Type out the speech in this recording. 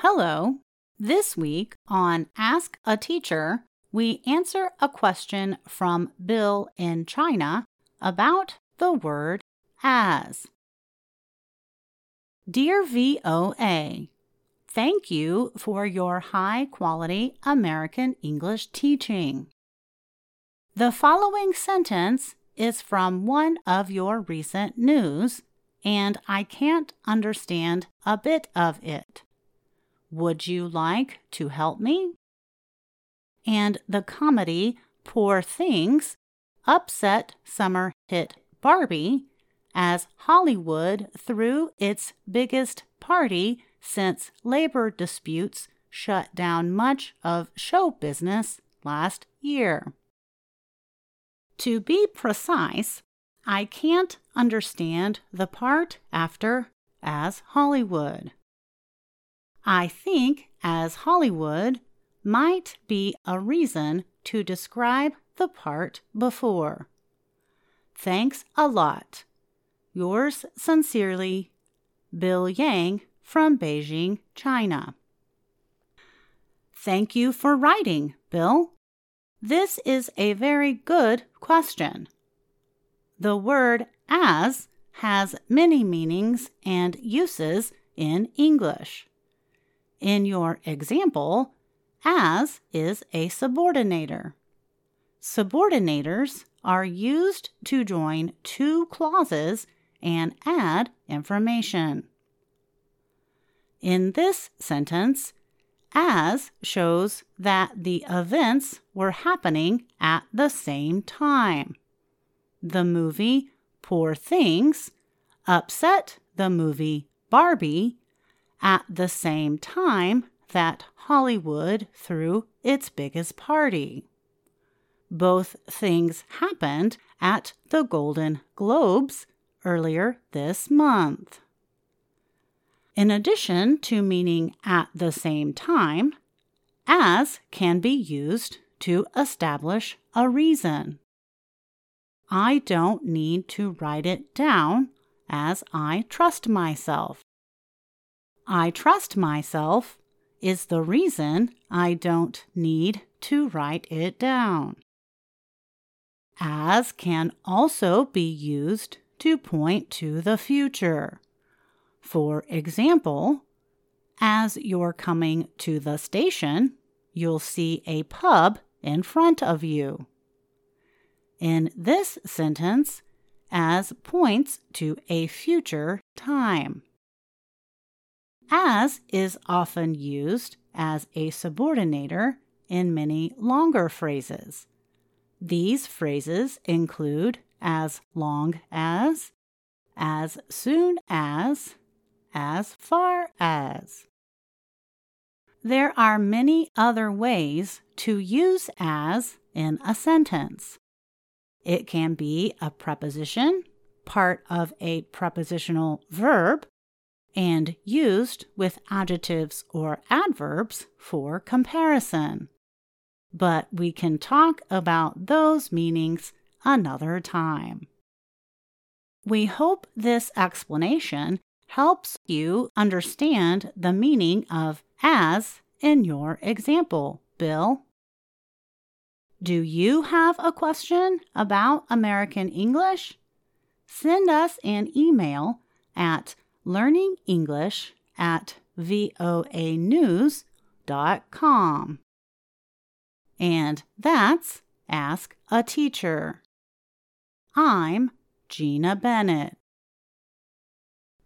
Hello. This week on Ask a Teacher, we answer a question from Bill in China about the word as. Dear VOA, thank you for your high quality American English teaching. The following sentence is from one of your recent news, and I can't understand a bit of it. Would you like to help me? And the comedy Poor Things upset summer hit Barbie as Hollywood threw its biggest party since labor disputes shut down much of show business last year. To be precise, I can't understand the part after as Hollywood. I think as Hollywood might be a reason to describe the part before. Thanks a lot. Yours sincerely, Bill Yang from Beijing, China. Thank you for writing, Bill. This is a very good question. The word as has many meanings and uses in English. In your example, as is a subordinator. Subordinators are used to join two clauses and add information. In this sentence, as shows that the events were happening at the same time. The movie Poor Things upset the movie Barbie at the same time that Hollywood threw its biggest party. Both things happened at the Golden Globes earlier this month. In addition to meaning at the same time, as can be used to establish a reason. I don't need to write it down as I trust myself. I trust myself is the reason I don't need to write it down. As can also be used to point to the future. For example, as you're coming to the station, you'll see a pub in front of you. In this sentence, as points to a future time. As is often used as a subordinator in many longer phrases. These phrases include as long as, as soon as, as far as. There are many other ways to use as in a sentence. It can be a preposition, part of a prepositional verb, and used with adjectives or adverbs for comparison. But we can talk about those meanings another time. We hope this explanation helps you understand the meaning of as in your example, Bill. Do you have a question about American English? Send us an email at learningenglish at voanews.com. And that's Ask a Teacher. I'm Gina Bennett.